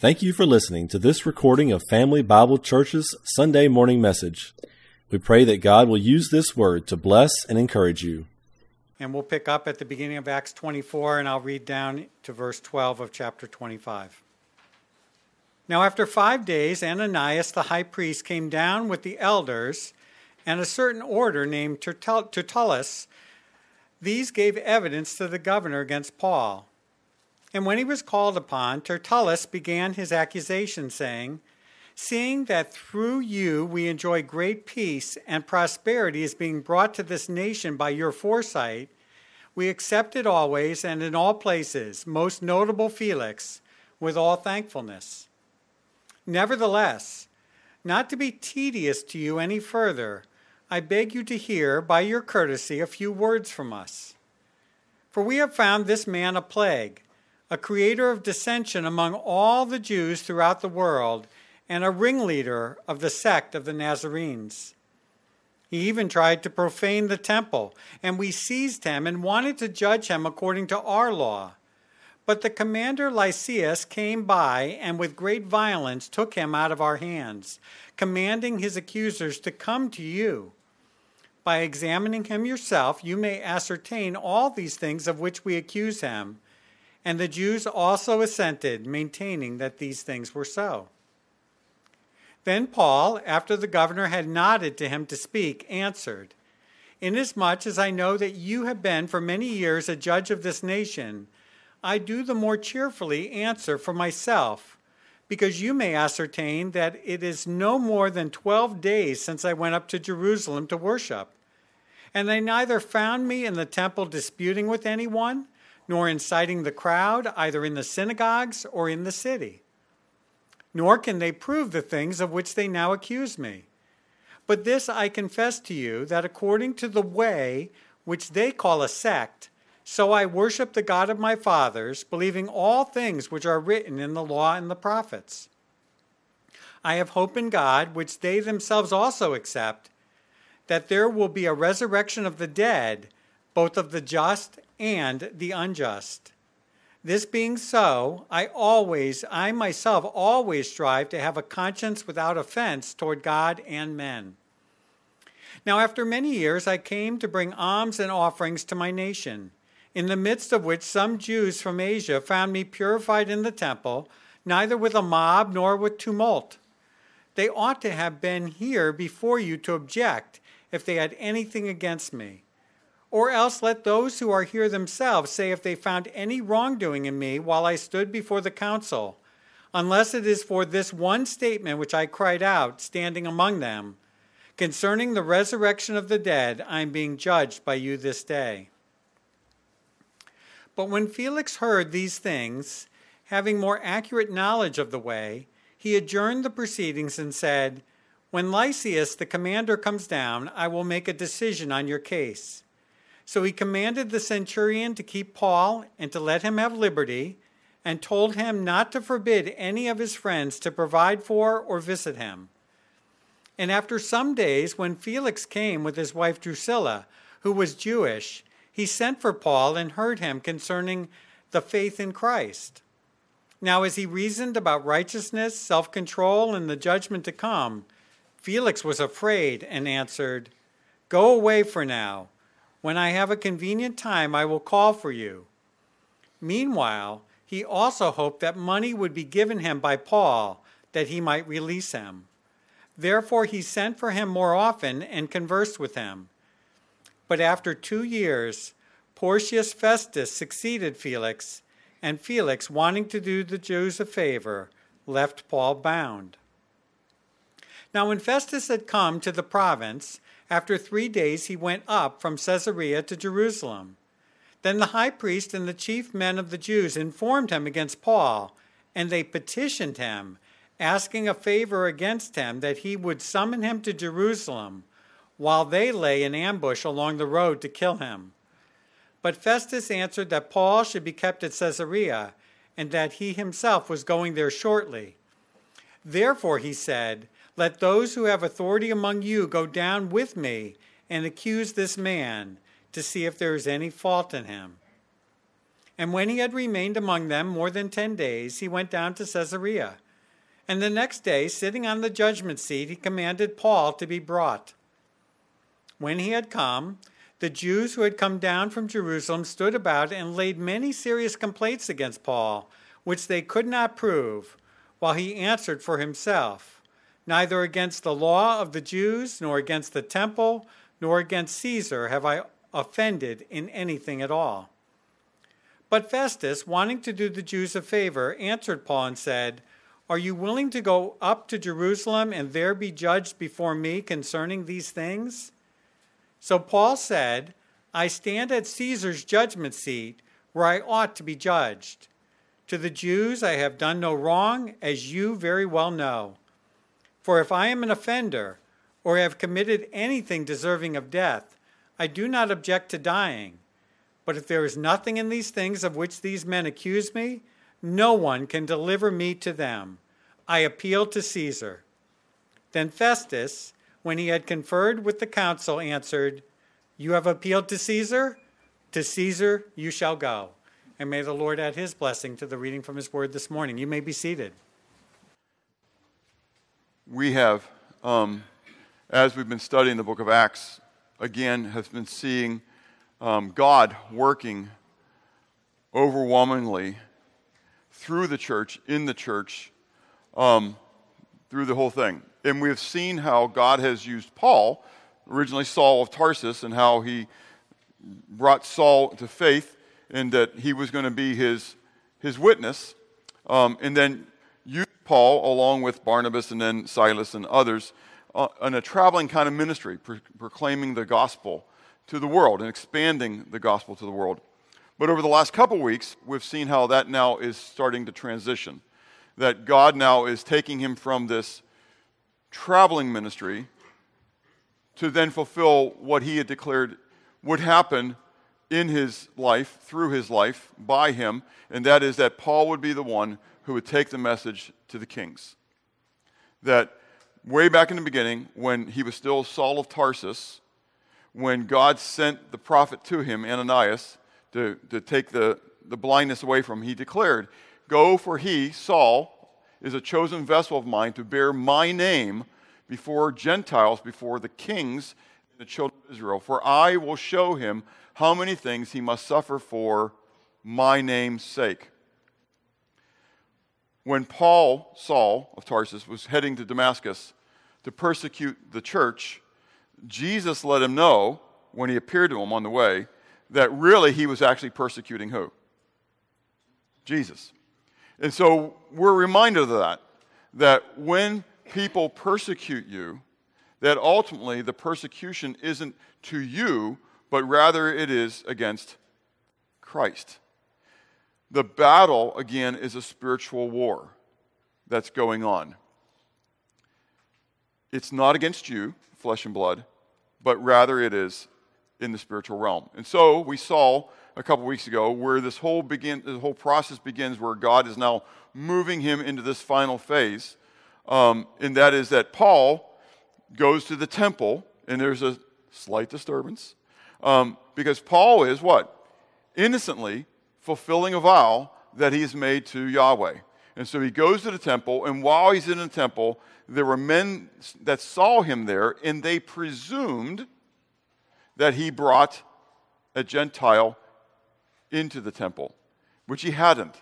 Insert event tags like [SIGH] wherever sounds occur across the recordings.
Thank you for listening to this recording of Family Bible Church's Sunday morning message. We pray that God will use this word to bless and encourage you. And we'll pick up at the beginning of Acts 24, and I'll read down to verse 12 of chapter 25. Now, after five days, Ananias the high priest came down with the elders and a certain order named Tertullus. These gave evidence to the governor against Paul. And when he was called upon, Tertullus began his accusation, saying, Seeing that through you we enjoy great peace and prosperity is being brought to this nation by your foresight, we accept it always and in all places, most notable Felix, with all thankfulness. Nevertheless, not to be tedious to you any further, I beg you to hear, by your courtesy, a few words from us. For we have found this man a plague a creator of dissension among all the Jews throughout the world, and a ringleader of the sect of the Nazarenes. He even tried to profane the temple, and we seized him and wanted to judge him according to our law. But the commander Lysias came by and with great violence took him out of our hands, commanding his accusers to come to you. By examining him yourself, you may ascertain all these things of which we accuse him and the Jews also assented, maintaining that these things were so. Then Paul, after the governor had nodded to him to speak, answered, Inasmuch as I know that you have been for many years a judge of this nation, I do the more cheerfully answer for myself, because you may ascertain that it is no more than twelve days since I went up to Jerusalem to worship. And they neither found me in the temple disputing with anyone nor inciting the crowd either in the synagogues or in the city. Nor can they prove the things of which they now accuse me. But this I confess to you that according to the way which they call a sect, so I worship the God of my fathers, believing all things which are written in the law and the prophets. I have hope in God, which they themselves also accept, that there will be a resurrection of the dead, both of the just and the unjust. This being so, I always, I myself always strive to have a conscience without offense toward God and men. Now, after many years, I came to bring alms and offerings to my nation, in the midst of which some Jews from Asia found me purified in the temple, neither with a mob nor with tumult. They ought to have been here before you to object if they had anything against me. Or else let those who are here themselves say if they found any wrongdoing in me while I stood before the council, unless it is for this one statement which I cried out, standing among them. Concerning the resurrection of the dead, I am being judged by you this day. But when Felix heard these things, having more accurate knowledge of the way, he adjourned the proceedings and said, When Lysias the commander comes down, I will make a decision on your case. So he commanded the centurion to keep Paul and to let him have liberty, and told him not to forbid any of his friends to provide for or visit him. And after some days, when Felix came with his wife Drusilla, who was Jewish, he sent for Paul and heard him concerning the faith in Christ. Now, as he reasoned about righteousness, self control, and the judgment to come, Felix was afraid and answered, Go away for now when I have a convenient time, I will call for you. Meanwhile, he also hoped that money would be given him by Paul that he might release him. Therefore, he sent for him more often and conversed with him. But after two years, Porcius Festus succeeded Felix, and Felix, wanting to do the Jews a favor, left Paul bound. Now, when Festus had come to the province, after three days, he went up from Caesarea to Jerusalem. Then the high priest and the chief men of the Jews informed him against Paul, and they petitioned him, asking a favor against him that he would summon him to Jerusalem, while they lay in ambush along the road to kill him. But Festus answered that Paul should be kept at Caesarea, and that he himself was going there shortly. Therefore, he said, let those who have authority among you go down with me and accuse this man to see if there is any fault in him. And when he had remained among them more than ten days, he went down to Caesarea. And the next day, sitting on the judgment seat, he commanded Paul to be brought. When he had come, the Jews who had come down from Jerusalem stood about and laid many serious complaints against Paul, which they could not prove, while he answered for himself Neither against the law of the Jews, nor against the temple, nor against Caesar have I offended in anything at all. But Festus, wanting to do the Jews a favor, answered Paul and said, Are you willing to go up to Jerusalem and there be judged before me concerning these things? So Paul said, I stand at Caesar's judgment seat, where I ought to be judged. To the Jews I have done no wrong, as you very well know. For if I am an offender, or have committed anything deserving of death, I do not object to dying. But if there is nothing in these things of which these men accuse me, no one can deliver me to them. I appeal to Caesar. Then Festus, when he had conferred with the council, answered, You have appealed to Caesar? To Caesar you shall go. And may the Lord add his blessing to the reading from his word this morning. You may be seated. We have, um, as we've been studying the book of Acts, again, have been seeing um, God working overwhelmingly through the church, in the church, um, through the whole thing. And we've seen how God has used Paul, originally Saul of Tarsus, and how he brought Saul to faith and that he was going to be his, his witness. Um, and then Paul along with Barnabas and then Silas and others uh, in a traveling kind of ministry, pro- proclaiming the gospel to the world and expanding the gospel to the world. But over the last couple weeks, we've seen how that now is starting to transition. That God now is taking him from this traveling ministry to then fulfill what he had declared would happen in his life, through his life, by him, and that is that Paul would be the one who would take the message to the kings. That way back in the beginning, when he was still Saul of Tarsus, when God sent the prophet to him, Ananias, to, to take the, the blindness away from him, he declared, Go, for he, Saul, is a chosen vessel of mine to bear my name before Gentiles, before the kings, and the children of Israel. For I will show him how many things he must suffer for my name's sake. When Paul, Saul of Tarsus, was heading to Damascus to persecute the church, Jesus let him know when he appeared to him on the way that really he was actually persecuting who? Jesus. And so we're reminded of that, that when people persecute you, that ultimately the persecution isn't to you, but rather it is against Christ. The battle, again, is a spiritual war that's going on. It's not against you, flesh and blood, but rather it is in the spiritual realm. And so we saw a couple weeks ago where this whole begin the whole process begins where God is now moving him into this final phase. Um, and that is that Paul goes to the temple, and there's a slight disturbance. Um, because Paul is what? Innocently fulfilling a vow that he's made to Yahweh. And so he goes to the temple, and while he's in the temple, there were men that saw him there, and they presumed that he brought a Gentile into the temple, which he hadn't.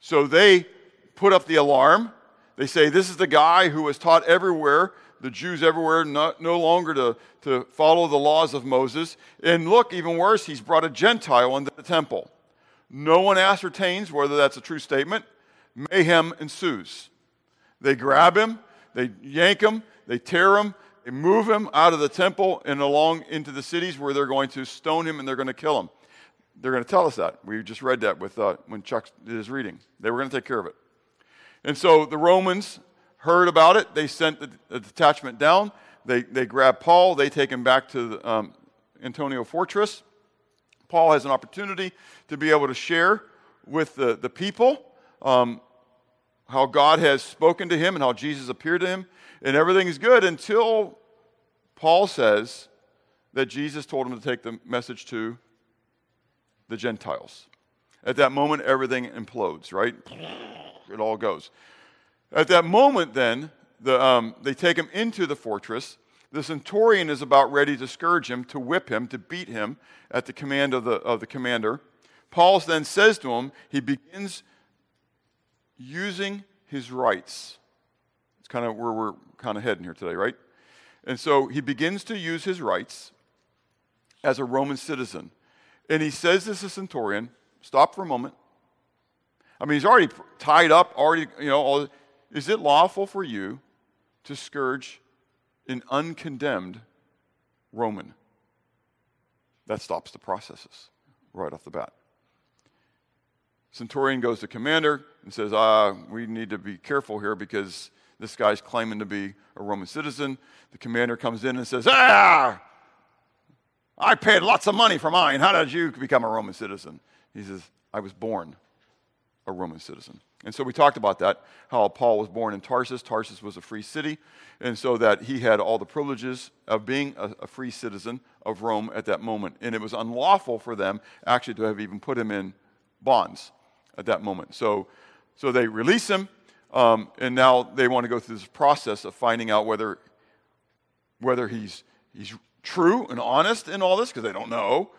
So they put up the alarm. They say, This is the guy who was taught everywhere, the Jews everywhere, not, no longer to, to follow the laws of Moses. And look, even worse, he's brought a Gentile into the temple. No one ascertains whether that's a true statement. Mayhem ensues. They grab him, they yank him, they tear him, they move him out of the temple and along into the cities where they're going to stone him and they're going to kill him. They're going to tell us that. We just read that with, uh, when Chuck did his reading. They were going to take care of it. And so the Romans heard about it. They sent the, the detachment down. They, they grab Paul. They take him back to the, um, Antonia Fortress. Paul has an opportunity to be able to share with the, the people um, how God has spoken to him and how Jesus appeared to him. And everything is good until Paul says that Jesus told him to take the message to the Gentiles. At that moment, everything implodes, right? It all goes. At that moment, then, the, um, they take him into the fortress. The centurion is about ready to scourge him, to whip him, to beat him at the command of the, of the commander. Paul then says to him, he begins using his rights. It's kind of where we're kind of heading here today, right? And so he begins to use his rights as a Roman citizen. And he says to the centurion, stop for a moment. I mean, he's already tied up, already, you know, all, is it lawful for you to scourge an uncondemned Roman? That stops the processes right off the bat. Centurion goes to commander and says, ah, we need to be careful here because this guy's claiming to be a Roman citizen. The commander comes in and says, ah, I paid lots of money for mine. How did you become a Roman citizen? He says, I was born a Roman citizen. And so we talked about that, how Paul was born in Tarsus. Tarsus was a free city, and so that he had all the privileges of being a, a, free citizen of Rome at that moment. And it was unlawful for them actually to have even put him in bonds at that moment. So, so they release him, um, and now they want to go through this process of finding out whether, whether he's, he's true and honest in all this, because they don't know.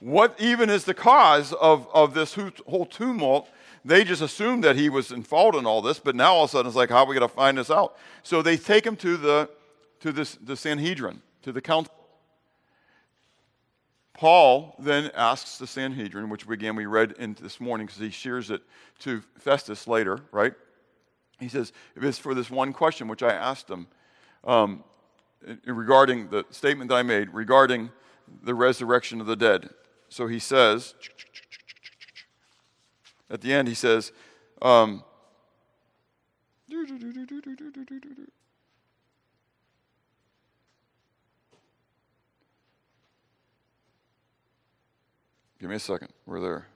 What even is the cause of, of this whole tumult? They just assumed that he was in fault in all this, but now all of a sudden it's like, how are we going to find this out? So they take him to the, to this, the Sanhedrin, to the council. Paul then asks the Sanhedrin, which again we read in this morning because he shares it to Festus later, right? He says, if it's for this one question which I asked him um, regarding the statement that I made regarding the resurrection of the dead. So he says, at the end, he says, um, Give me a second. We're there.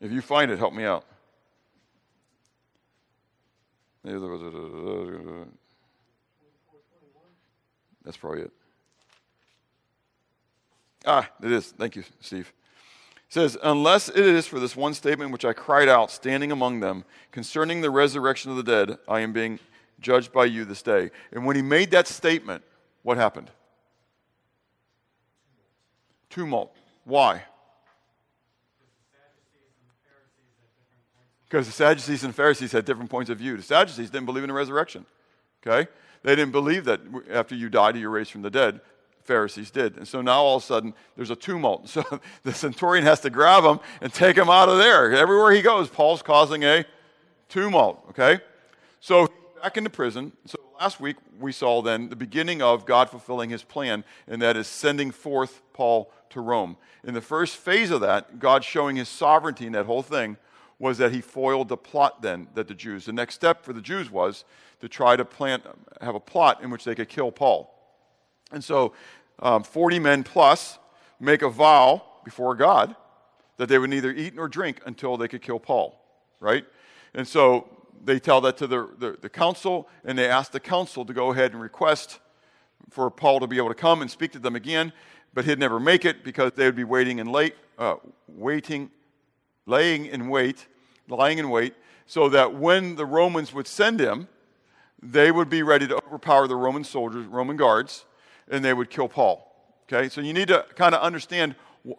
If you find it, help me out. That's probably it. Ah, it is. Thank you, Steve. It says, Unless it is for this one statement which I cried out, standing among them, concerning the resurrection of the dead, I am being judged by you this day. And when he made that statement, what happened? Tumult. Why? Because the Sadducees and Pharisees had different points of view. The Sadducees didn't believe in the resurrection. Okay? They didn't believe that after you died, you're raised from the dead. Pharisees did. And so now all of a sudden there's a tumult. [LAUGHS] So the centurion has to grab him and take him out of there. Everywhere he goes, Paul's causing a tumult. Okay? So back into prison. So last week we saw then the beginning of God fulfilling his plan, and that is sending forth Paul to Rome. In the first phase of that, God showing his sovereignty in that whole thing was that he foiled the plot then that the Jews, the next step for the Jews was to try to plant, have a plot in which they could kill Paul. And so um, 40 men plus make a vow before God that they would neither eat nor drink until they could kill Paul, right? And so they tell that to the, the, the, council, and they ask the council to go ahead and request for Paul to be able to come and speak to them again, but he'd never make it because they would be waiting and late, uh, waiting, laying in wait, lying in wait, so that when the Romans would send him, they would be ready to overpower the Roman soldiers, Roman guards, and they would kill Paul. Okay, so you need to kind of understand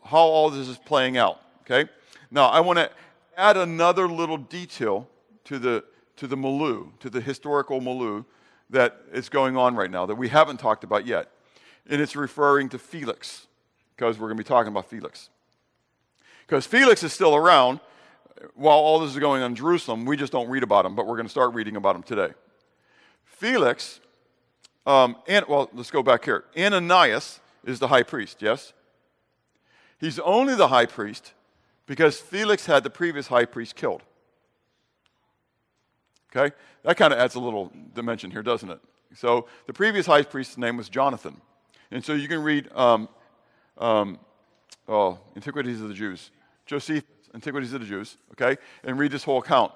how all this is playing out. Okay, now I want to add another little detail to the to the milieu, to the historical milieu that is going on right now that we haven't talked about yet, and it's referring to Felix because we're going to be talking about Felix. Because Felix is still around while all this is going on in Jerusalem. We just don't read about him, but we're going to start reading about him today. Felix um, and, well, let's go back here. Ananias is the high priest, yes? He's only the high priest because Felix had the previous high priest killed. Okay? That kind of adds a little dimension here, doesn't it? So the previous high priest's name was Jonathan. And so you can read um, um, oh, Antiquities of the Jews, Josephus, Antiquities of the Jews, okay? And read this whole account.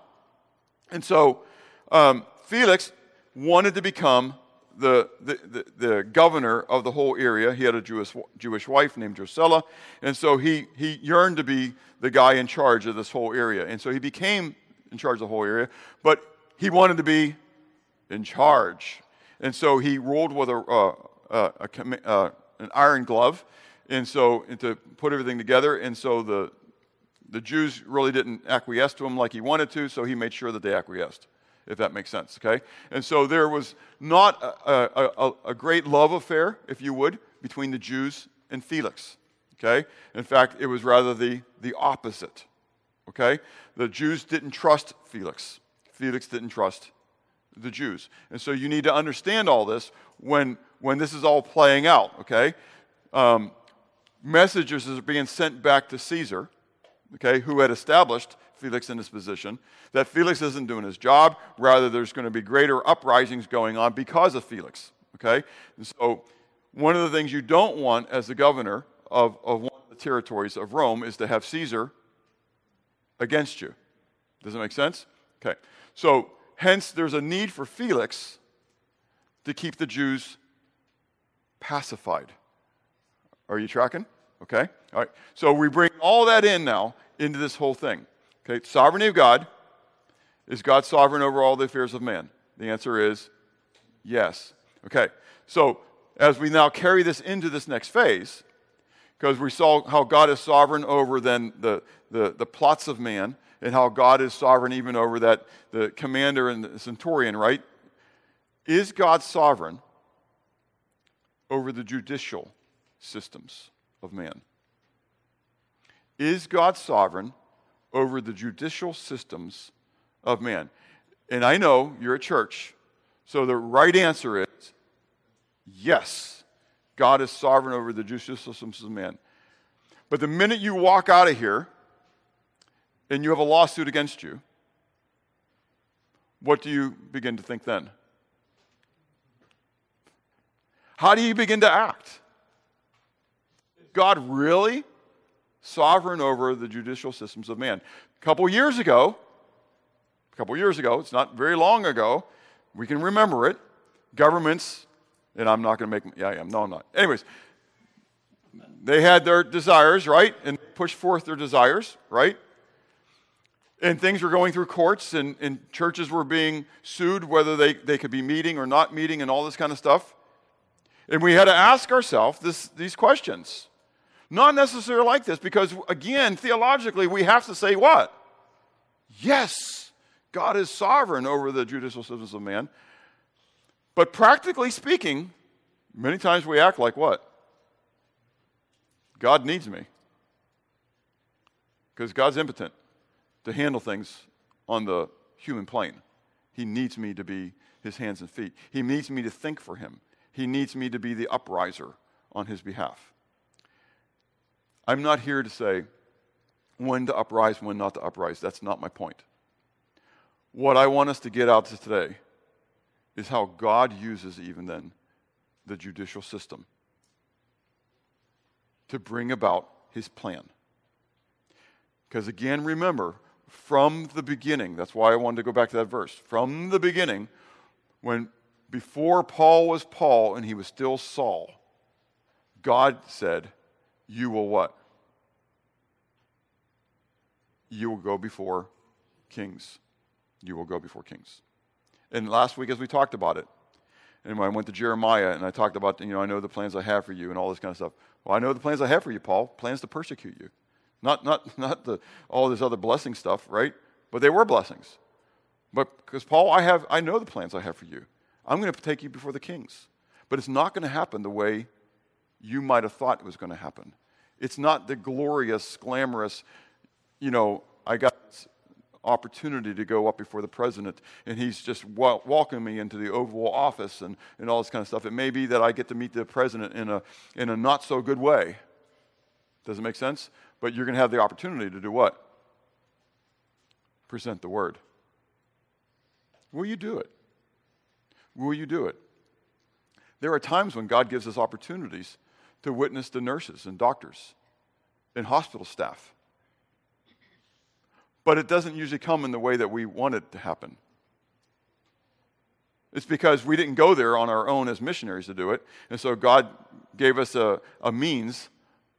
And so um, Felix wanted to become the, the, the, the, governor of the whole area. He had a Jewish, Jewish wife named Drusilla, and so he, he yearned to be the guy in charge of this whole area. And so he became in charge of the whole area, but he wanted to be in charge. And so he ruled with a, uh, uh, a, uh, an iron glove, and so and to put everything together. And so the, the Jews really didn't acquiesce to him like he wanted to, so he made sure that they acquiesced, if that makes sense, okay? And so there was not a, a, a, great love affair, if you would, between the Jews and Felix, okay? In fact, it was rather the, the opposite, okay? The Jews didn't trust Felix. Felix didn't trust the Jews. And so you need to understand all this when, when this is all playing out, okay? Um, messages are being sent back to Caesar okay, who had established Felix in his position, that Felix isn't doing his job. Rather, there's going to be greater uprisings going on because of Felix, okay? And so, one of the things you don't want as the governor of, of one of the territories of Rome is to have Caesar against you. Does that make sense? Okay. So, hence, there's a need for Felix to keep the Jews pacified. Are you tracking? Okay? All right. So we bring all that in now into this whole thing. Okay? Sovereignty of God. Is God sovereign over all the affairs of man? The answer is yes. Okay. So as we now carry this into this next phase, because we saw how God is sovereign over then the, the, the plots of man, and how God is sovereign even over that the commander and the centurion, right? Is God sovereign over the judicial systems? Of man. Is God sovereign over the judicial systems of man? And I know you're a church, so the right answer is yes, God is sovereign over the judicial systems of man. But the minute you walk out of here and you have a lawsuit against you, what do you begin to think then? How do you begin to act? God really sovereign over the judicial systems of man? A couple years ago, a couple years ago, it's not very long ago, we can remember it. Governments, and I'm not going to make, yeah, I am. No, I'm not. Anyways, they had their desires, right? And pushed forth their desires, right? And things were going through courts, and, and churches were being sued whether they, they could be meeting or not meeting, and all this kind of stuff. And we had to ask ourselves these questions not necessarily like this because, again, theologically, we have to say what? Yes, God is sovereign over the judicial systems of man. But practically speaking, many times we act like what? God needs me. Because God's impotent to handle things on the human plane. He needs me to be his hands and feet. He needs me to think for him. He needs me to be the upriser on his behalf. I'm not here to say when to uprise, when not to uprise. That's not my point. What I want us to get out to today is how God uses, even then, the judicial system to bring about his plan. Because again, remember, from the beginning, that's why I wanted to go back to that verse. From the beginning, when before Paul was Paul and he was still Saul, God said, You will what? you will go before kings. You will go before kings. And last week, as we talked about it, and when I went to Jeremiah and I talked about, you know, I know the plans I have for you and all this kind of stuff. Well, I know the plans I have for you, Paul. Plans to persecute you. Not, not, [LAUGHS] not the, all this other blessing stuff, right? But they were blessings. But because Paul, I have, I know the plans I have for you. I'm going to take you before the kings. But it's not going to happen the way you might have thought it was going to happen. It's not the glorious, glamorous, you know, I got opportunity to go up before the president, and he's just welcoming me into the Oval Office and, and all this kind of stuff. It may be that I get to meet the president in a, in a not so good way. Does it make sense? But you're going to have the opportunity to do what? Present the word. Will you do it? Will you do it? There are times when God gives us opportunities to witness the nurses and doctors and hospital staff but it doesn't usually come in the way that we want it to happen. It's because we didn't go there on our own as missionaries to do it. And so God gave us a, a means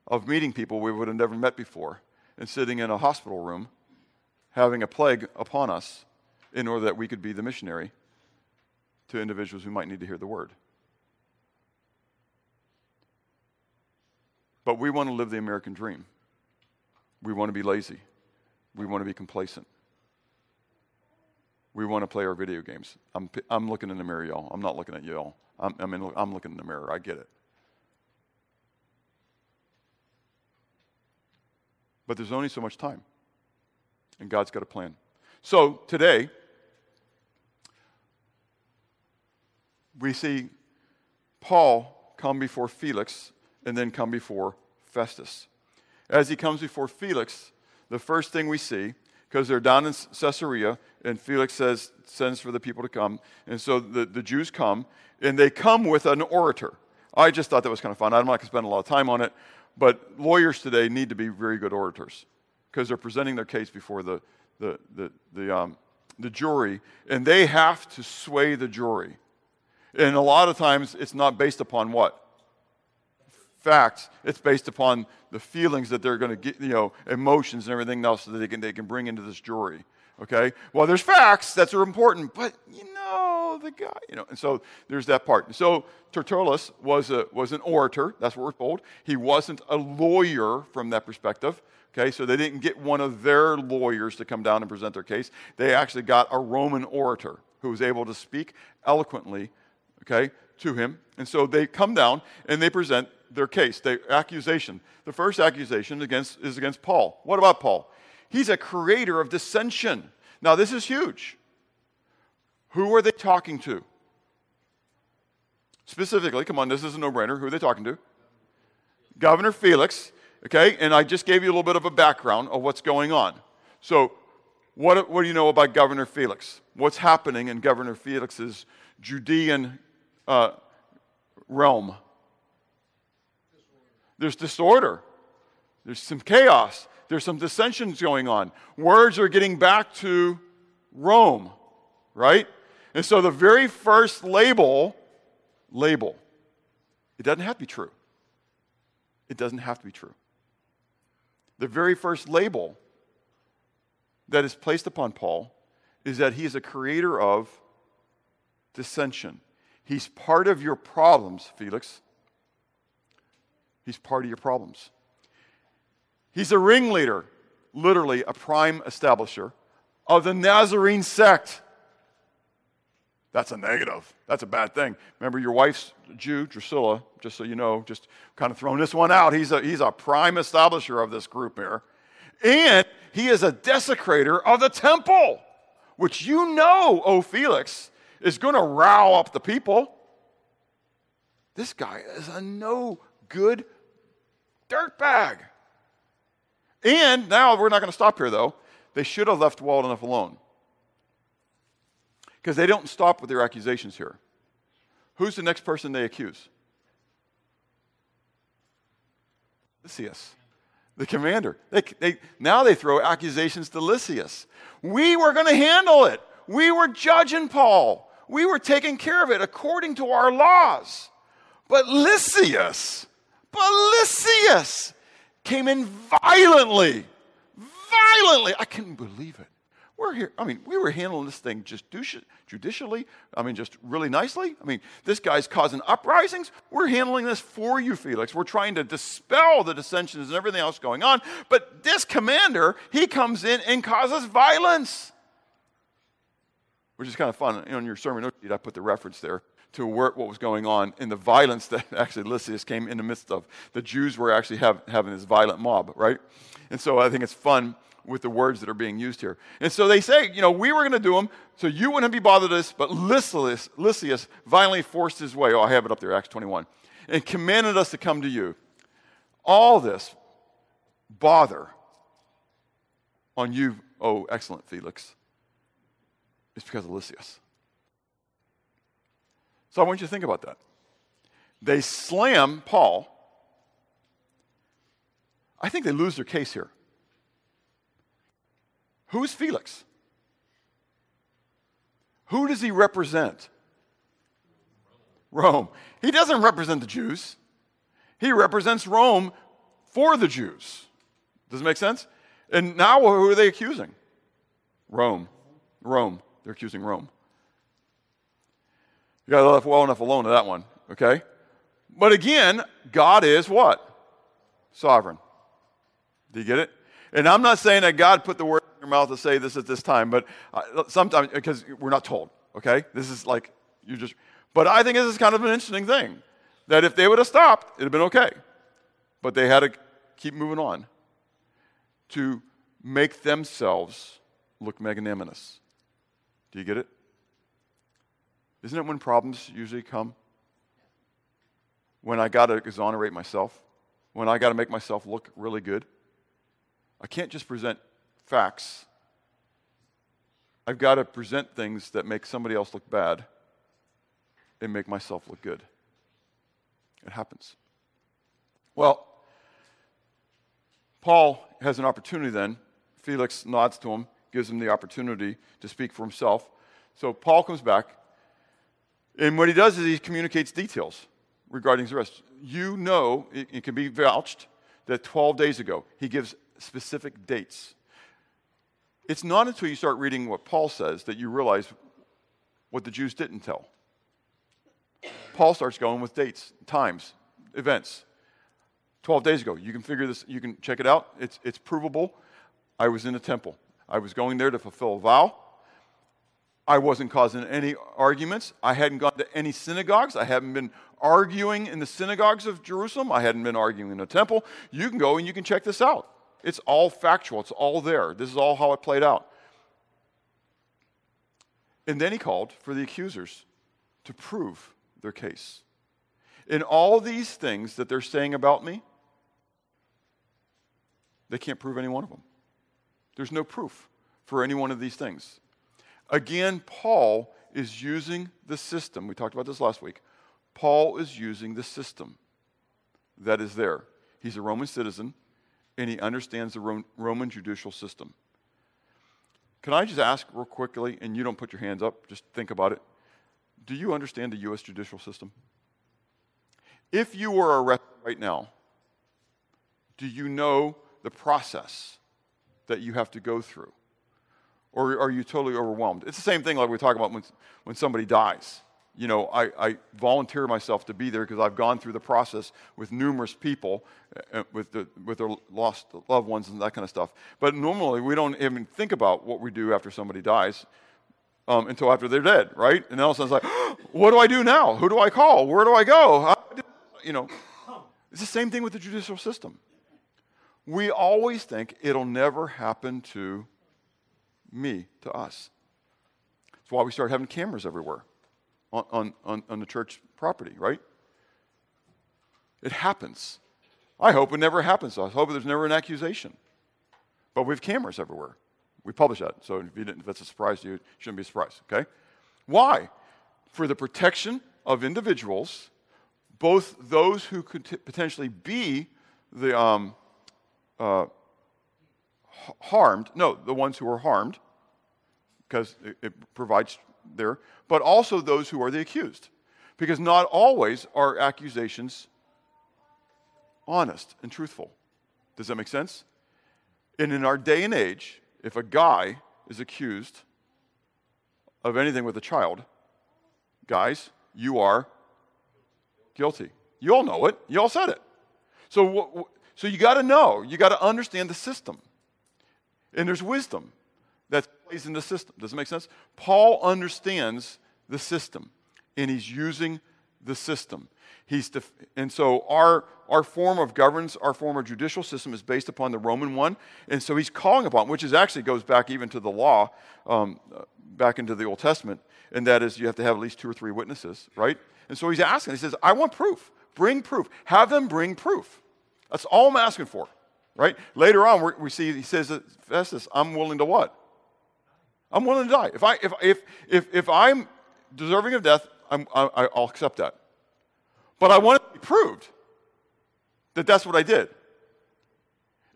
of meeting people we would have never met before and sitting in a hospital room having a plague upon us in order that we could be the missionary to individuals who might need to hear the word. But we want to live the American dream. We want to be lazy. We want to be complacent. We want to play our video games. I'm, I'm looking in the mirror, y'all. I'm not looking at y'all. I'm, I'm, I'm looking in the mirror. I get it. But there's only so much time. And God's got a plan. So today, we see Paul come before Felix and then come before Festus. As he comes before Felix, the first thing we see, because they're down in Caesarea, and Felix says, sends for the people to come. And so the, the Jews come, and they come with an orator. I just thought that was kind of fun. I'm not going to spend a lot of time on it, but lawyers today need to be very good orators because they're presenting their case before the, the, the, the, um, the jury, and they have to sway the jury. And a lot of times it's not based upon what? Facts. It's based upon the feelings that they're going to get, you know, emotions and everything else that they can, they can bring into this jury. Okay? Well, there's facts that are important, but you know, the guy, you know, and so there's that part. So Tertullus was, a, was an orator, that's what we're told. He wasn't a lawyer from that perspective. Okay, so they didn't get one of their lawyers to come down and present their case. They actually got a Roman orator who was able to speak eloquently, okay, to him. And so they come down and they present their case, their accusation. The first accusation against, is against Paul. What about Paul? He's a creator of dissension. Now, this is huge. Who are they talking to? Specifically, come on, this is a no brainer. Who are they talking to? Governor Felix, okay? And I just gave you a little bit of a background of what's going on. So, what, what do you know about Governor Felix? What's happening in Governor Felix's Judean uh, realm? There's disorder, there's some chaos, there's some dissensions going on. Words are getting back to Rome, right? And so the very first label, label, it doesn't have to be true. It doesn't have to be true. The very first label that is placed upon Paul is that he is a creator of dissension. He's part of your problems, Felix. He's part of your problems. He's a ringleader, literally a prime establisher of the Nazarene sect. That's a negative. That's a bad thing. Remember, your wife's Jew, Drusilla, just so you know, just kind of throwing this one out. He's a, he's a prime establisher of this group here. And he is a desecrator of the temple, which you know, O Felix, is going to row up the people. This guy is a no good dirtbag. And now we're not going to stop here, though. They should have left well enough alone. Because they don't stop with their accusations here. Who's the next person they accuse? Lysias, the commander. They, they, now they throw accusations to Lysias. We were going to handle it. We were judging Paul. We were taking care of it according to our laws. But Lysias, but Lysias, came in violently. Violently. I couldn't believe it. We're here. I mean, we were handling this thing just judicially. I mean, just really nicely. I mean, this guy's causing uprisings. We're handling this for you, Felix. We're trying to dispel the dissensions and everything else going on. But this commander, he comes in and causes violence. Which is kind of fun. In your sermon I put the reference there to work what was going on in the violence that [LAUGHS] actually Lysias came in the midst of. The Jews were actually have, having this violent mob, right? And so I think it's fun with the words that are being used here. And so they say, you know, we were going to do them, so you wouldn't be bothered with but Lysias, Lysias violently forced his way. Oh, I have it up there, Acts 21. And commanded us to come to you. All this bother on you, oh, excellent Felix, is because of Lysias. So I want you to think about that. They slam Paul. I think they lose their case here. Who's Felix? Who does he represent? Rome. He doesn't represent the Jews, he represents Rome for the Jews. Does it make sense? And now who are they accusing? Rome. Rome. They're accusing Rome. You got to left well enough alone to that one, okay? But again, God is what? Sovereign. Do you get it? And I'm not saying that God put the word in your mouth to say this at this time, but uh, sometimes, because we're not told, okay? This is like, you just, but I think this is kind of an interesting thing. That if they would have stopped, it'd have been okay. But they had to keep moving on to make themselves look magnanimous. Do you get it? Isn't it when problems usually come? When I got to exonerate myself? When I got to make myself look really good? I can't just present facts. I've got to present things that make somebody else look bad and make myself look good. It happens. Well, Paul has an opportunity then. Felix nods to him, gives him the opportunity to speak for himself. So Paul comes back, and what he does is he communicates details regarding his arrest. You know, it, it can be vouched that 12 days ago, he gives specific dates. It's not until you start reading what Paul says that you realize what the Jews didn't tell. Paul starts going with dates, times, events. 12 days ago. You can figure this, you can check it out. It's, it's provable. I was in the temple. I was going there to fulfill a vow. I wasn't causing any arguments. I hadn't gone to any synagogues. I hadn't been arguing in the synagogues of Jerusalem. I hadn't been arguing in the temple. You can go and you can check this out. It's all factual, it's all there. This is all how it played out. And then he called for the accusers to prove their case. In all these things that they're saying about me, they can't prove any one of them. There's no proof for any one of these things. Again, Paul is using the system. We talked about this last week. Paul is using the system that is there. He's a Roman citizen and he understands the Roman judicial system. Can I just ask real quickly, and you don't put your hands up, just think about it. Do you understand the U.S. judicial system? If you were arrested right now, do you know the process that you have to go through? Or are you totally overwhelmed? It's the same thing like we talk about when, when somebody dies. You know, I, I volunteer myself to be there because I've gone through the process with numerous people, uh, with, the, with their lost loved ones and that kind of stuff. But normally, we don't even think about what we do after somebody dies um, until after they're dead, right? And then all of a sudden, it's like, [GASPS] what do I do now? Who do I call? Where do I go? Do, you know, it's the same thing with the judicial system we always think it'll never happen to me, to us. That's why we start having cameras everywhere on, on, on, the church property, right? It happens. I hope it never happens. I hope there's never an accusation. But we have cameras everywhere. We publish that. So if, you didn't, if that's a surprise to you, shouldn't be a surprise, okay? Why? For the protection of individuals, both those who could t- potentially be the, um, uh, harmed, no, the ones who are harmed, because it, it provides there, but also those who are the accused. Because not always are accusations honest and truthful. Does that make sense? And in our day and age, if a guy is accused of anything with a child, guys, you are guilty. You all know it. You all said it. So, so you got to know, you got to understand the system. And there's wisdom that plays in the system. Does it make sense? Paul understands the system, and he's using the system. He's def- and so our, our form of governance, our form of judicial system is based upon the Roman one. And so he's calling upon, which is actually goes back even to the law, um, uh, back into the Old Testament, and that is you have to have at least two or three witnesses, right? And so he's asking, he says, I want proof. Bring proof. Have them bring proof. That's all I'm asking for, right? Later on, we see he says, Festus, I'm willing to what? I'm willing to die. If, I, if, if, if, if I'm deserving of death, I'm, I, I'll accept that. But I want it to be proved that that's what I did.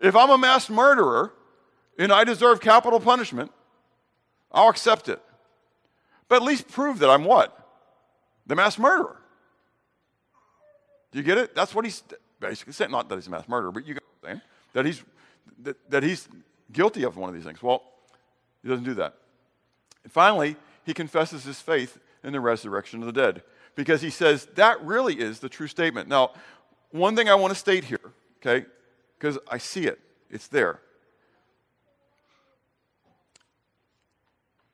If I'm a mass murderer and I deserve capital punishment, I'll accept it. But at least prove that I'm what? The mass murderer. Do you get it? That's what he's basically saying. Not that he's a mass murderer, but you get what I'm saying. That he's, that, that he's guilty of one of these things. Well, he doesn't do that. And finally, he confesses his faith in the resurrection of the dead because he says that really is the true statement. Now, one thing I want to state here, okay, because I see it, it's there.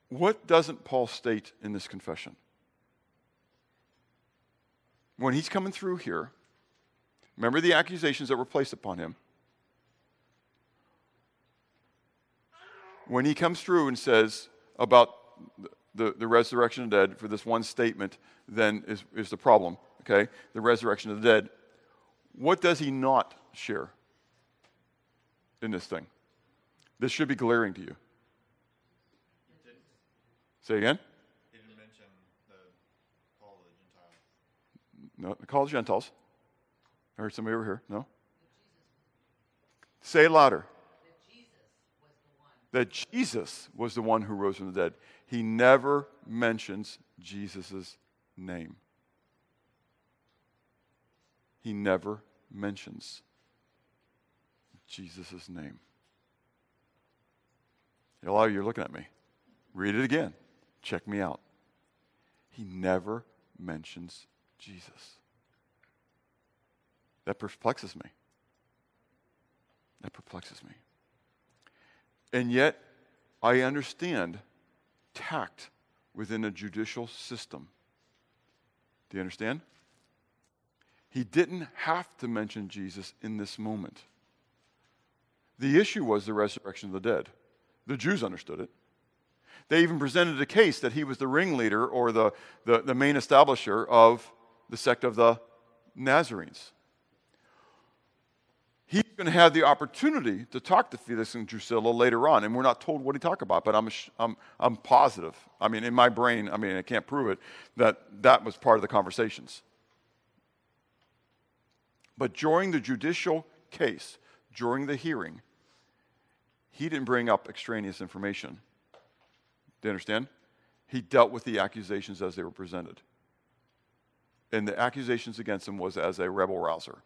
What doesn't Paul state in this confession? When he's coming through here, remember the accusations that were placed upon him. When he comes through and says about the, the resurrection of the dead for this one statement, then is, is the problem, okay? The resurrection of the dead. What does he not share in this thing? This should be glaring to you. Say again? He didn't mention the call of the Gentiles. No, the call of the Gentiles. I heard somebody over here. No? Say it louder. That Jesus was the one who rose from the dead. He never mentions Jesus' name. He never mentions Jesus' name. A lot of you are looking at me. Read it again. Check me out. He never mentions Jesus. That perplexes me. That perplexes me. And yet, I understand tact within a judicial system. Do you understand? He didn't have to mention Jesus in this moment. The issue was the resurrection of the dead. The Jews understood it. They even presented a case that he was the ringleader or the, the, the main establisher of the sect of the Nazarenes. Going to have the opportunity to talk to Felix and Drusilla later on, and we're not told what he talked about, but I'm, I'm, I'm positive. I mean, in my brain, I mean, I can't prove it, that that was part of the conversations. But during the judicial case, during the hearing, he didn't bring up extraneous information. Do you understand? He dealt with the accusations as they were presented. And the accusations against him was as a rebel rouser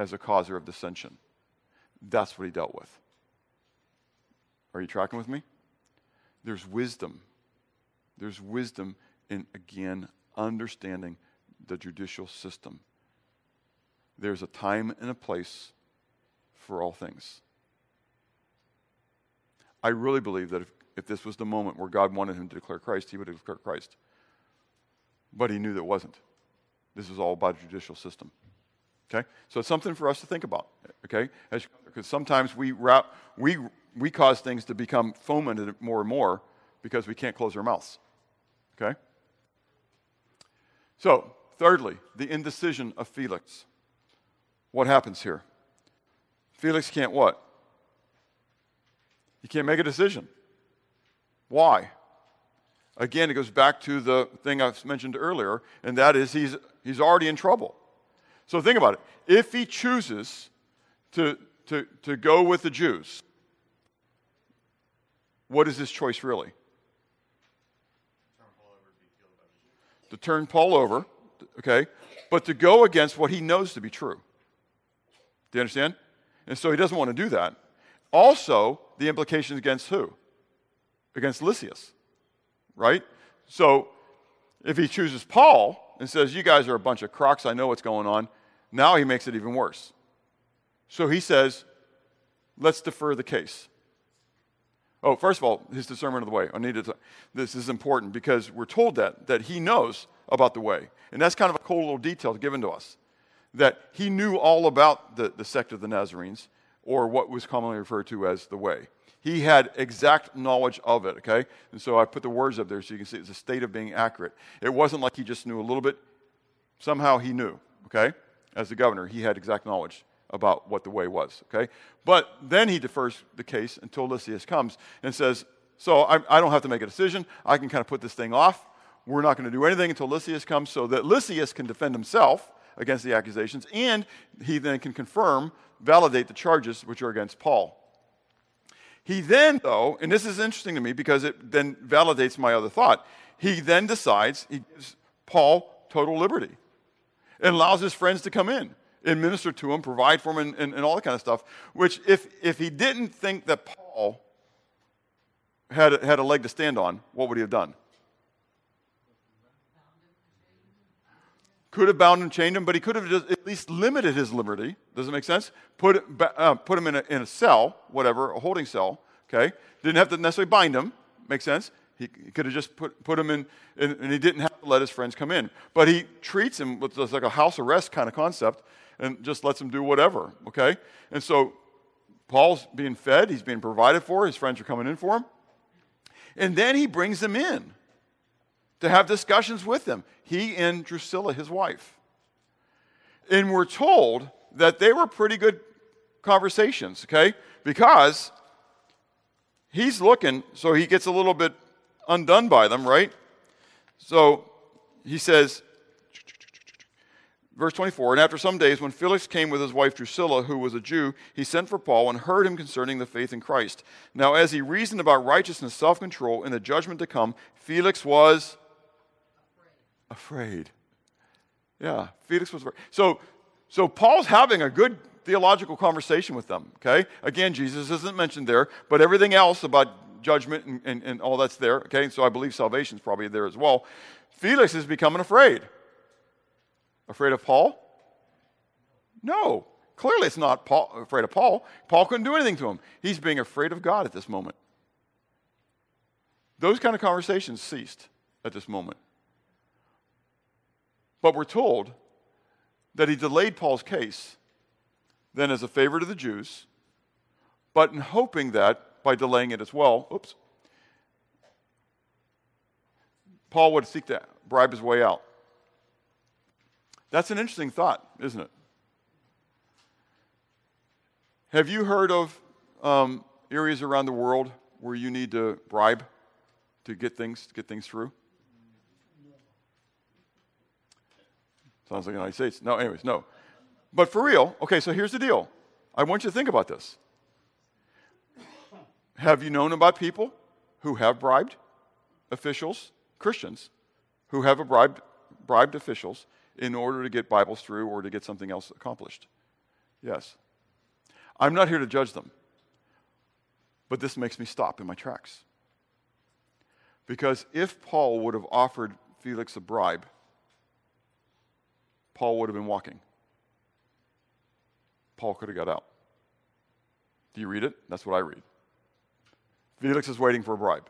as a causer of dissension. That's what he dealt with. Are you tracking with me? There's wisdom. There's wisdom in, again, understanding the judicial system. There's a time and a place for all things. I really believe that if, if this was the moment where God wanted him to declare Christ, he would have declared Christ. But he knew that wasn't. This was all about a judicial system. Okay? So it's something for us to think about. Okay? Because sometimes we, we, we cause things to become fomented more and more because we can't close our mouths. Okay? So, thirdly, the indecision of Felix. What happens here? Felix can't what? He can't make a decision. Why? Again, it goes back to the thing I've mentioned earlier, and that is he's, he's already in trouble. So think about it. If he chooses to, to, to go with the Jews, what is his choice really? To turn Paul over, okay, but to go against what he knows to be true. Do you understand? And so he doesn't want to do that. Also, the implications against who? Against Lysias, right? So if he chooses Paul and says, You guys are a bunch of crocs, I know what's going on, now he makes it even worse. So he says, let's defer the case. Oh, first of all, his discernment of the way. I need to. This is important because we're told that that he knows about the way, and that's kind of a cool little detail given to us. That he knew all about the, the sect of the Nazarenes, or what was commonly referred to as the way. He had exact knowledge of it. Okay, and so I put the words up there so you can see it's a state of being accurate. It wasn't like he just knew a little bit. Somehow he knew. Okay as the governor, he had exact knowledge about what the way was, okay? But then he defers the case until Lysias comes and says, So I, I don't have to make a decision. I can kind of put this thing off. We're not going to do anything until Lysias comes so that Lysias can defend himself against the accusations and he then can confirm, validate the charges which are against Paul. He then, though, and this is interesting to me because it then validates my other thought, he then decides, he gives Paul total liberty. And allows his friends to come in and minister to him, provide for him, and, and, and all that kind of stuff. Which, if, if he didn't think that Paul had, a- had a leg to stand on, what would he have done? Could have bound and chained him, but he could have just at least limited his liberty. Does it make sense? Put, uh, put him in a, in a cell, whatever, a holding cell, okay? Didn't have to necessarily bind him. Makes sense? He, could have just put, put him in, in, and he didn't have to let his friends come in. But he treats him with just like a house arrest kind of concept and just lets him do whatever, okay? And so Paul's being fed, he's being provided for, his friends are coming in for him. And then he brings them in to have discussions with them. He and Drusilla, his wife. And we're told that they were pretty good conversations, okay? Because he's looking, so he gets a little bit undone by them, right? So he says, verse 24, and after some days, when Felix came with his wife Drusilla, who was a Jew, he sent for Paul and heard him concerning the faith in Christ. Now, as he reasoned about righteousness, self control, and the judgment to come, Felix was afraid. Yeah, Felix was afraid. So, so Paul's having a good theological conversation with them, okay? Again, Jesus isn't mentioned there, but everything else about judgment and, and, and all that's there, okay? So I believe salvation is probably there as well. Felix is becoming afraid. Afraid of Paul? No. Clearly, it's not Paul, afraid of Paul. Paul couldn't do anything to him. He's being afraid of God at this moment. Those kind of conversations ceased at this moment. But we're told that he delayed Paul's case then as a favor to the Jews, but in hoping that by delaying it as well, oops, Paul would seek to bribe his way out. That's an interesting thought, isn't it? Have you heard of um, areas around the world where you need to bribe to get things to get things through? Sounds like the United States. No, anyways, no. But for real, okay, so here's the deal. I want you to think about this. Have you known about people who have bribed officials, Christians, who have bribed, bribed officials in order to get Bibles through or to get something else accomplished? Yes. I'm not here to judge them, but this makes me stop in my tracks. Because if Paul would have offered Felix a bribe, Paul would have been walking. Paul could have got out. Do you read it? That's what I read. Felix is waiting for a bribe.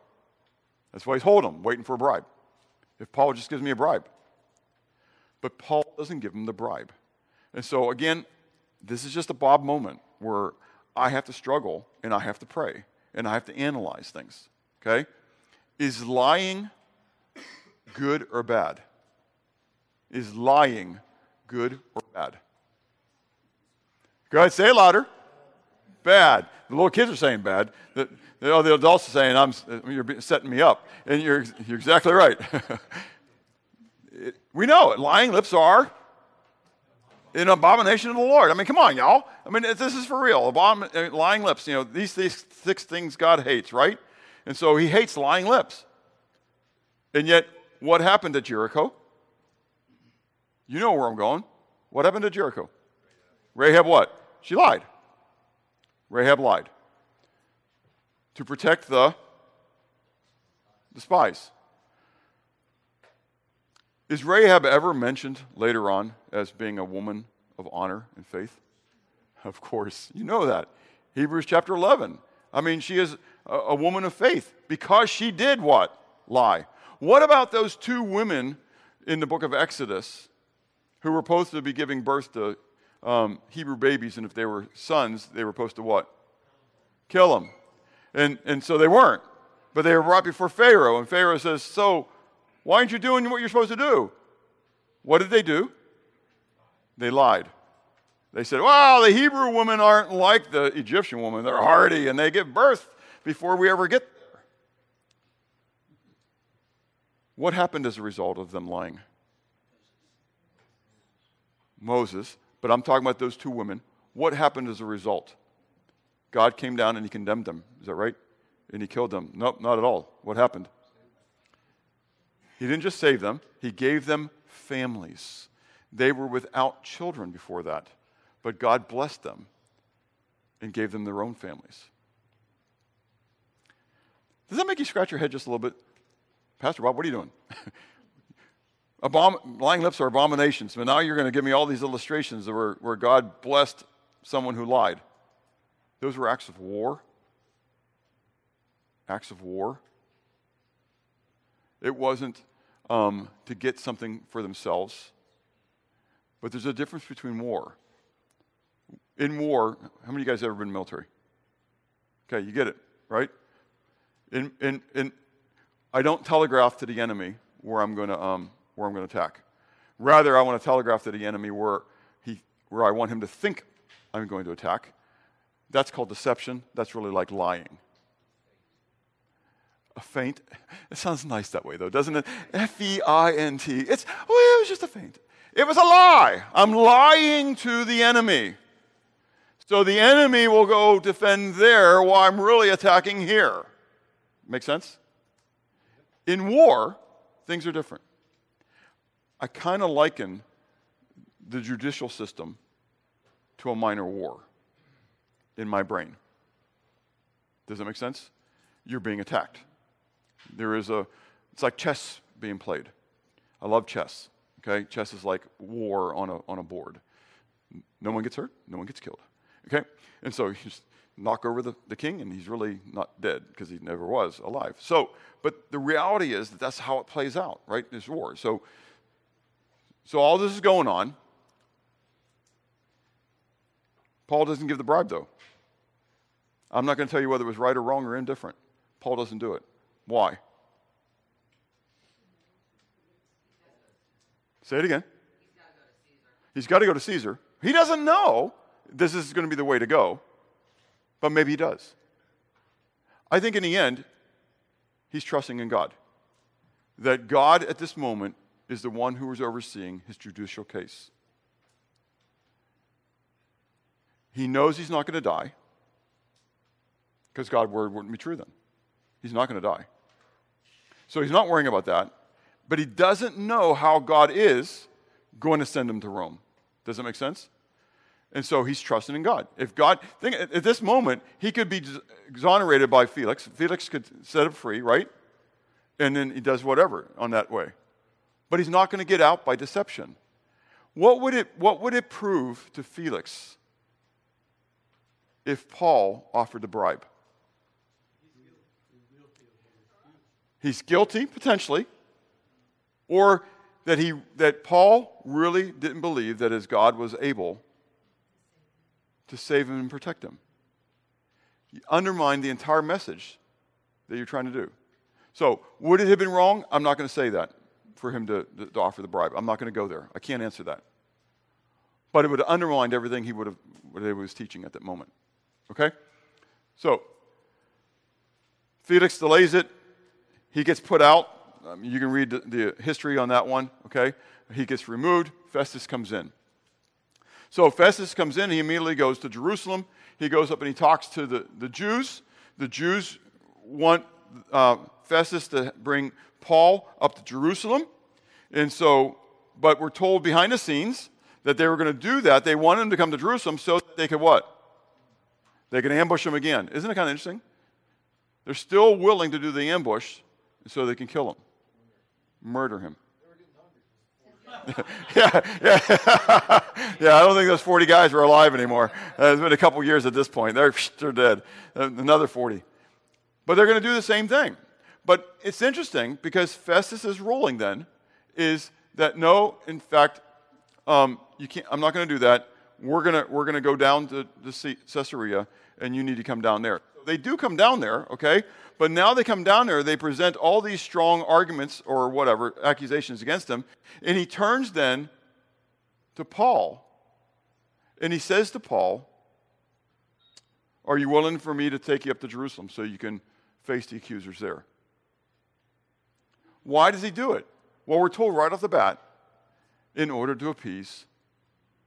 That's why he's holding him, waiting for a bribe. If Paul just gives me a bribe. But Paul doesn't give him the bribe. And so, again, this is just a Bob moment where I have to struggle and I have to pray and I have to analyze things. Okay? Is lying good or bad? Is lying good or bad? Go ahead, say it louder. Bad. The little kids are saying bad. The, the, the adults are saying, I'm, you're setting me up. And you're, you're exactly right. [LAUGHS] it, we know it. Lying lips are an abomination of the Lord. I mean, come on, y'all. I mean, this is for real. Abom- uh, lying lips, you know, these, these six things God hates, right? And so he hates lying lips. And yet, what happened to Jericho? You know where I'm going. What happened to Jericho? Rahab what? She lied. Rahab lied to protect the, the spies. Is Rahab ever mentioned later on as being a woman of honor and faith? Of course, you know that. Hebrews chapter 11. I mean, she is a, a woman of faith because she did what? Lie. What about those two women in the book of Exodus who were supposed to be giving birth to um, Hebrew babies, and if they were sons, they were supposed to what? Kill them. And, and so they weren't. But they were brought before Pharaoh, and Pharaoh says, So, why aren't you doing what you're supposed to do? What did they do? They lied. They said, Well, the Hebrew women aren't like the Egyptian woman. They're hardy, and they give birth before we ever get there. What happened as a result of them lying? Moses but I'm talking about those two women. What happened as a result? God came down and he condemned them. Is that right? And he killed them. Nope, not at all. What happened? He didn't just save them, he gave them families. They were without children before that, but God blessed them and gave them their own families. Does that make you scratch your head just a little bit? Pastor Bob, what are you doing? [LAUGHS] Abom- lying lips are abominations, but now you're going to give me all these illustrations where, where God blessed someone who lied. Those were acts of war. Acts of war. It wasn't um, to get something for themselves. But there's a difference between war. In war, how many of you guys ever been in military? Okay, you get it, right? In, in, in, I don't telegraph to the enemy where I'm going to um, where I'm going to attack. Rather, I want to telegraph to the enemy where he where I want him to think I'm going to attack. That's called deception. That's really like lying. A feint. It sounds nice that way, though, doesn't it? F E I N T. It's oh, it was just a feint. It was a lie. I'm lying to the enemy. So the enemy will go defend there while I'm really attacking here. Make sense? In war, things are different. I kind of liken the judicial system to a minor war in my brain. Does that make sense? You're being attacked. There is a, it's like chess being played. I love chess. Okay? Chess is like war on a, on a board. No one gets hurt, no one gets killed. Okay? And so [LAUGHS] you just knock over the, the king, and he's really not dead because he never was alive. So, but the reality is that that's how it plays out, right? This war. So, so all this is going on. Paul doesn't give the bribe, though. I'm not going to tell you whether it was right or wrong or indifferent. Paul doesn't do it. Why? Say it again. He's got to go to Caesar. He doesn't know this is going to be the way to go, but maybe he does. I think in the end, he's trusting in God. That God at this moment is the one who is overseeing his judicial case. He knows he's not going to die because God's word wouldn't be true then. He's not going to die. So he's not worrying about that, but he doesn't know how God is going to send him to Rome. Does that make sense? And so he's trusting in God. If God, think at this moment, he could be exonerated by Felix. Felix could set him free, right? And then he does whatever on that way. But he's not going to get out by deception. What would it, what would it prove to Felix if Paul offered the bribe? He's guilty, potentially, or that, he, that Paul really didn't believe that his God was able to save him and protect him. You undermine the entire message that you're trying to do. So, would it have been wrong? I'm not going to say that for him to, to, offer the bribe. I'm not going to go there. I can't answer that. But it would have undermined everything he would have, what he was teaching at that moment. Okay? So, Felix delays it. He gets put out. Um, you can read the, the history on that one. Okay? He gets removed. Festus comes in. So Festus comes in, he immediately goes to Jerusalem. He goes up and he talks to the, the Jews. The Jews want uh, Festus to bring Paul up to Jerusalem. And so, but we're told behind the scenes that they were going to do that. They wanted him to come to Jerusalem so that they could what? They could ambush him again. Isn't it kind of interesting? They're still willing to do the ambush so they can kill him, murder him. [LAUGHS] yeah, yeah. [LAUGHS] yeah, I don't think those 40 guys are alive anymore. Uh, it's been a couple years at this point. They're, they're dead. Uh, another 40. But they're going to do the same thing. But it's interesting because Festus' ruling then is that no, in fact, um, you can't, I'm not going to do that. We're going we're gonna go down to, to Caesarea, and you need to come down there. They do come down there, okay? But now they come down there, they present all these strong arguments or whatever, accusations against him, and he turns then to Paul, and he says to Paul, Are you willing for me to take you up to Jerusalem so you can face the accusers there? Why does he do it? Well, we're told right off the bat in order to appease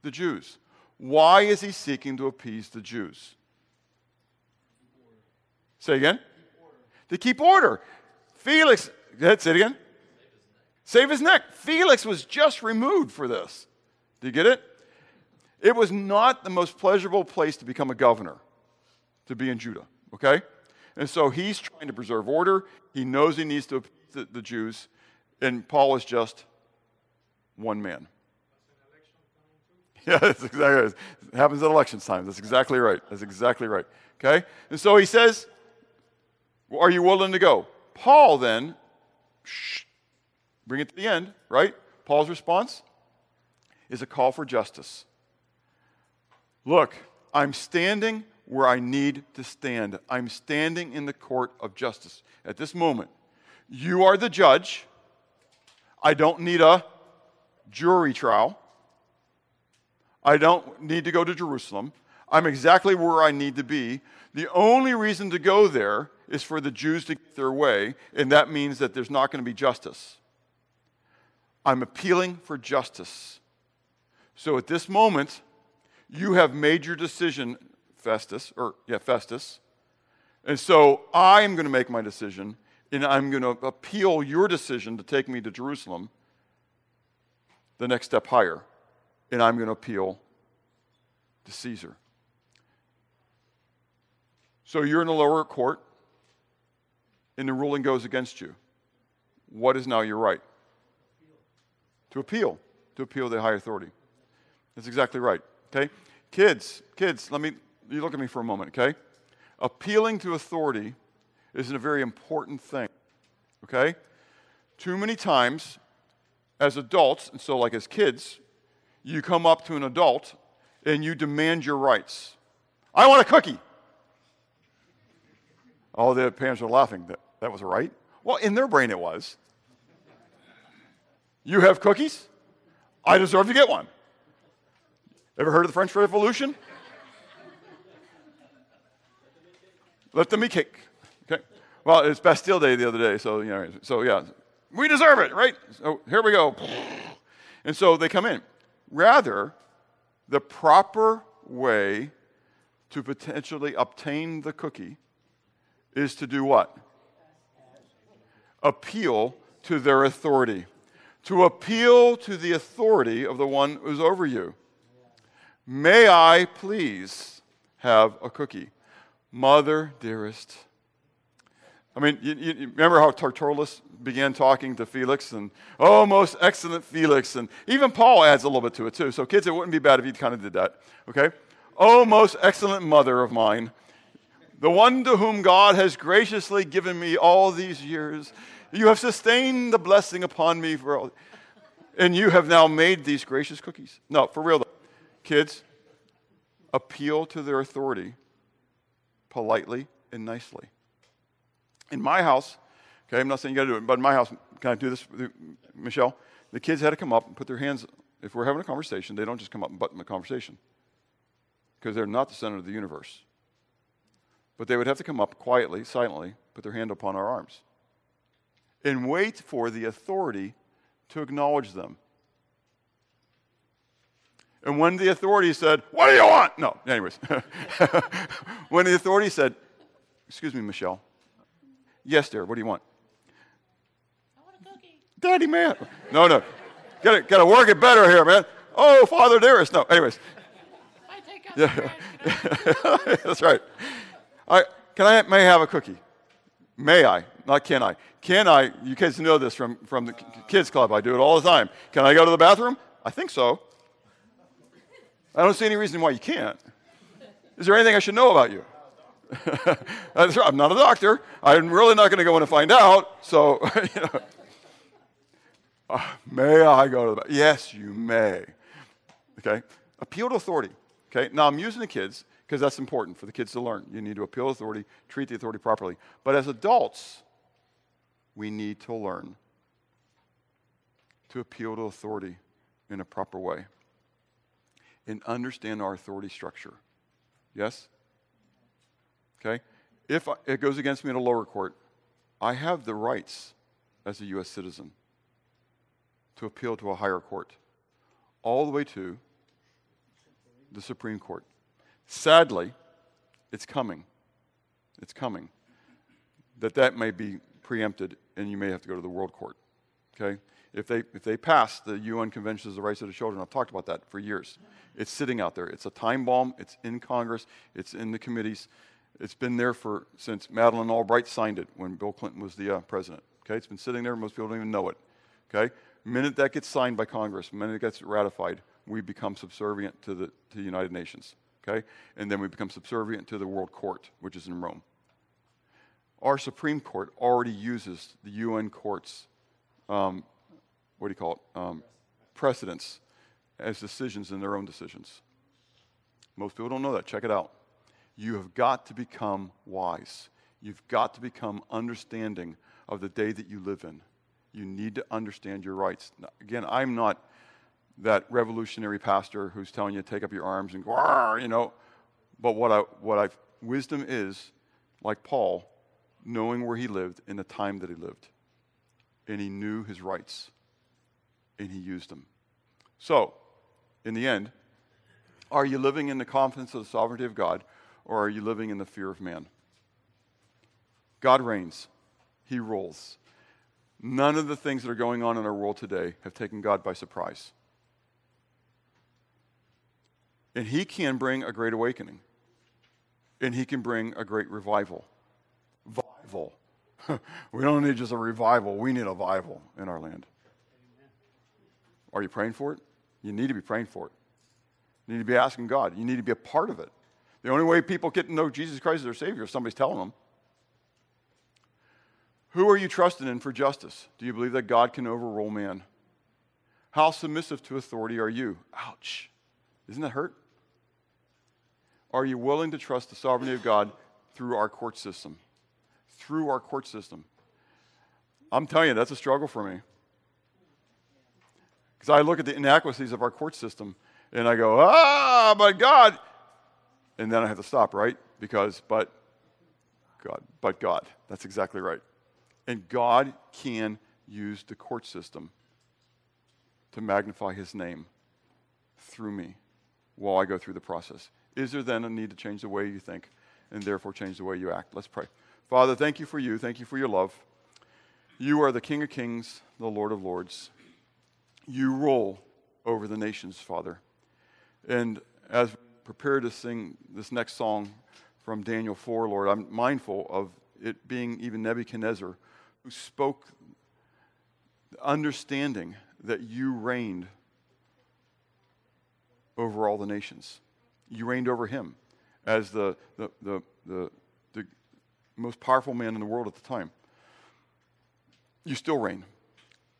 the Jews. Why is he seeking to appease the Jews? Say again? to keep order. Felix, say it again. Save his neck. Felix was just removed for this. Do you get it? It was not the most pleasurable place to become a governor, to be in Judah, okay? And so he's trying to preserve order. He knows he needs to appease the, Jews, and Paul is just one man. [LAUGHS] Yeah, that's exactly right. It happens at election time. That's exactly right. That's exactly right. Okay? And so he says, Are you willing to go? Paul then, shh, bring it to the end, right? Paul's response is a call for justice. Look, I'm standing where I need to stand. I'm standing in the court of justice at this moment. You are the judge. I don't need a jury trial. I don't need to go to Jerusalem. I'm exactly where I need to be. The only reason to go there is for the Jews to get their way, and that means that there's not going to be justice. I'm appealing for justice. So at this moment, you have made your decision, Festus, or yeah, Festus. And so I'm going to make my decision, and I'm going to appeal your decision to take me to Jerusalem the next step higher and I'm going to appeal to Caesar. So you're in the lower court, and the ruling goes against you. What is now your right? To appeal. To appeal to the high authority. That's exactly right. Okay? Kids, kids, let me you look at me for a moment, okay? Appealing to authority is a very important thing. Okay? Too many times as adults, and so like as kids, you come up to an adult and you demand your rights. I want a cookie. All the parents are laughing. That, that was right? Well, in their brain it was. You have cookies? I deserve to get one. Ever heard of the French Revolution? Let them be cake. Okay. Well, it's Bastille Day the other day, so you know, so yeah, we deserve it, right? So here we go. And so they come in. Rather, the proper way to potentially obtain the cookie is to do what? Appeal to their authority. To appeal to the authority of the one who's over you. May I please have a cookie? Mother, dearest. I mean, you, you remember how Tertullus began talking to Felix and, oh, most excellent Felix. And even Paul adds a little bit to it too. So, kids, it wouldn't be bad if you kind of did that. Okay? Oh, most excellent mother of mine, the one to whom God has graciously given me all these years. You have sustained the blessing upon me for all. And you have now made these gracious cookies. No, for real though. Kids, appeal to their authority politely and nicely. In my house, Okay, I'm not saying you got to do it, but in my house, can I do this, Michelle? The kids had to come up and put their hands. If we're having a conversation, they don't just come up and button the conversation because they're not the center of the universe. But they would have to come up quietly, silently, put their hand upon our arms, and wait for the authority to acknowledge them. And when the authority said, What do you want? No, anyways. [LAUGHS] when the authority said, Excuse me, Michelle. Yes, dear, what do you want? I want a cookie. Daddy, man. No, no. Gotta, gotta work it better here, man. Oh, Father dearest. No, anyways. I take out yeah. [LAUGHS] That's right. I, can I, may I have a cookie? May I? Not can I. Can I? You kids know this from, from the kids club. I do it all the time. Can I go to the bathroom? I think so. I don't see any reason why you can't. Is there anything I should know about you? [LAUGHS] I'm not a doctor. I'm really not going to go in and find out. So, [LAUGHS] you know. Uh, may I go to the bathroom? Yes, you may. Okay? Appeal to authority. Okay? Now, I'm using the kids because that's important for the kids to learn. You need to appeal to authority, treat the authority properly. But as adults, we need to learn to appeal to authority in a proper way and understand our authority structure. Yes? Okay? If it goes against me in a lower court, I have the rights as a U.S. citizen to appeal to a higher court, all the way to the Supreme Court. Sadly, it's coming. It's coming. That that may be preempted and you may have to go to the world court. Okay? If they, if they pass the UN Convention of the Rights of the Children, I've talked about that for years. It's sitting out there. It's a time bomb. It's in Congress. It's in the committees. It's been there for since Madeleine Albright signed it when Bill Clinton was the uh, president. Okay, it's been sitting there. Most people don't even know it. Okay, minute that gets signed by Congress, minute it gets ratified, we become subservient to the to the United Nations. Okay, and then we become subservient to the World Court, which is in Rome. Our Supreme Court already uses the UN courts. Um, what do you call it? Um, precedents as decisions in their own decisions. Most people don't know that. Check it out. You have got to become wise. You've got to become understanding of the day that you live in. You need to understand your rights. Now, again, I'm not that revolutionary pastor who's telling you to take up your arms and go, you know. But what I, what I, wisdom is, like Paul, knowing where he lived in the time that he lived. And he knew his rights, and he used them. So, in the end, are you living in the confidence of the sovereignty of God, or are you living in the fear of man? God reigns, He rules. None of the things that are going on in our world today have taken God by surprise. And He can bring a great awakening, and He can bring a great revival. Revival. [LAUGHS] we don't need just a revival, we need a revival in our land. Are you praying for it? You need to be praying for it. You need to be asking God. You need to be a part of it. The only way people get to know Jesus Christ as their Savior is somebody's telling them. Who are you trusting in for justice? Do you believe that God can overrule man? How submissive to authority are you? Ouch. Isn't that hurt? Are you willing to trust the sovereignty of God through our court system? Through our court system. I'm telling you, that's a struggle for me. Because I look at the inadequacies of our court system and I go, ah, but God. And then I have to stop, right? Because, but God, but God. That's exactly right. And God can use the court system to magnify his name through me while I go through the process. Is there then a need to change the way you think and therefore change the way you act? Let's pray. Father, thank you for you. Thank you for your love. You are the King of Kings, the Lord of Lords. You rule over the nations, Father. And as we prepare to sing this next song from Daniel 4, Lord, I'm mindful of it being even Nebuchadnezzar who spoke understanding that you reigned over all the nations. You reigned over him as the, the, the, the, the most powerful man in the world at the time. You still reign.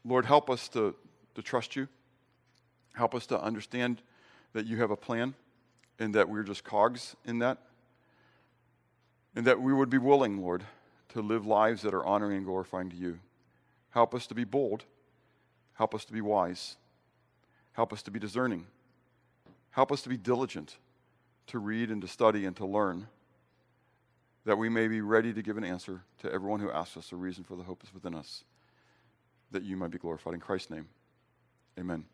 Lord, help us to, to trust you. Help us to understand that you have a plan and that we're just cogs in that. And that we would be willing, Lord, to live lives that are honoring and glorifying to you. Help us to be bold. Help us to be wise. Help us to be discerning. Help us to be diligent to read and to study and to learn, that we may be ready to give an answer to everyone who asks us a reason for the hope that's within us, that you might be glorified. In Christ's name, amen.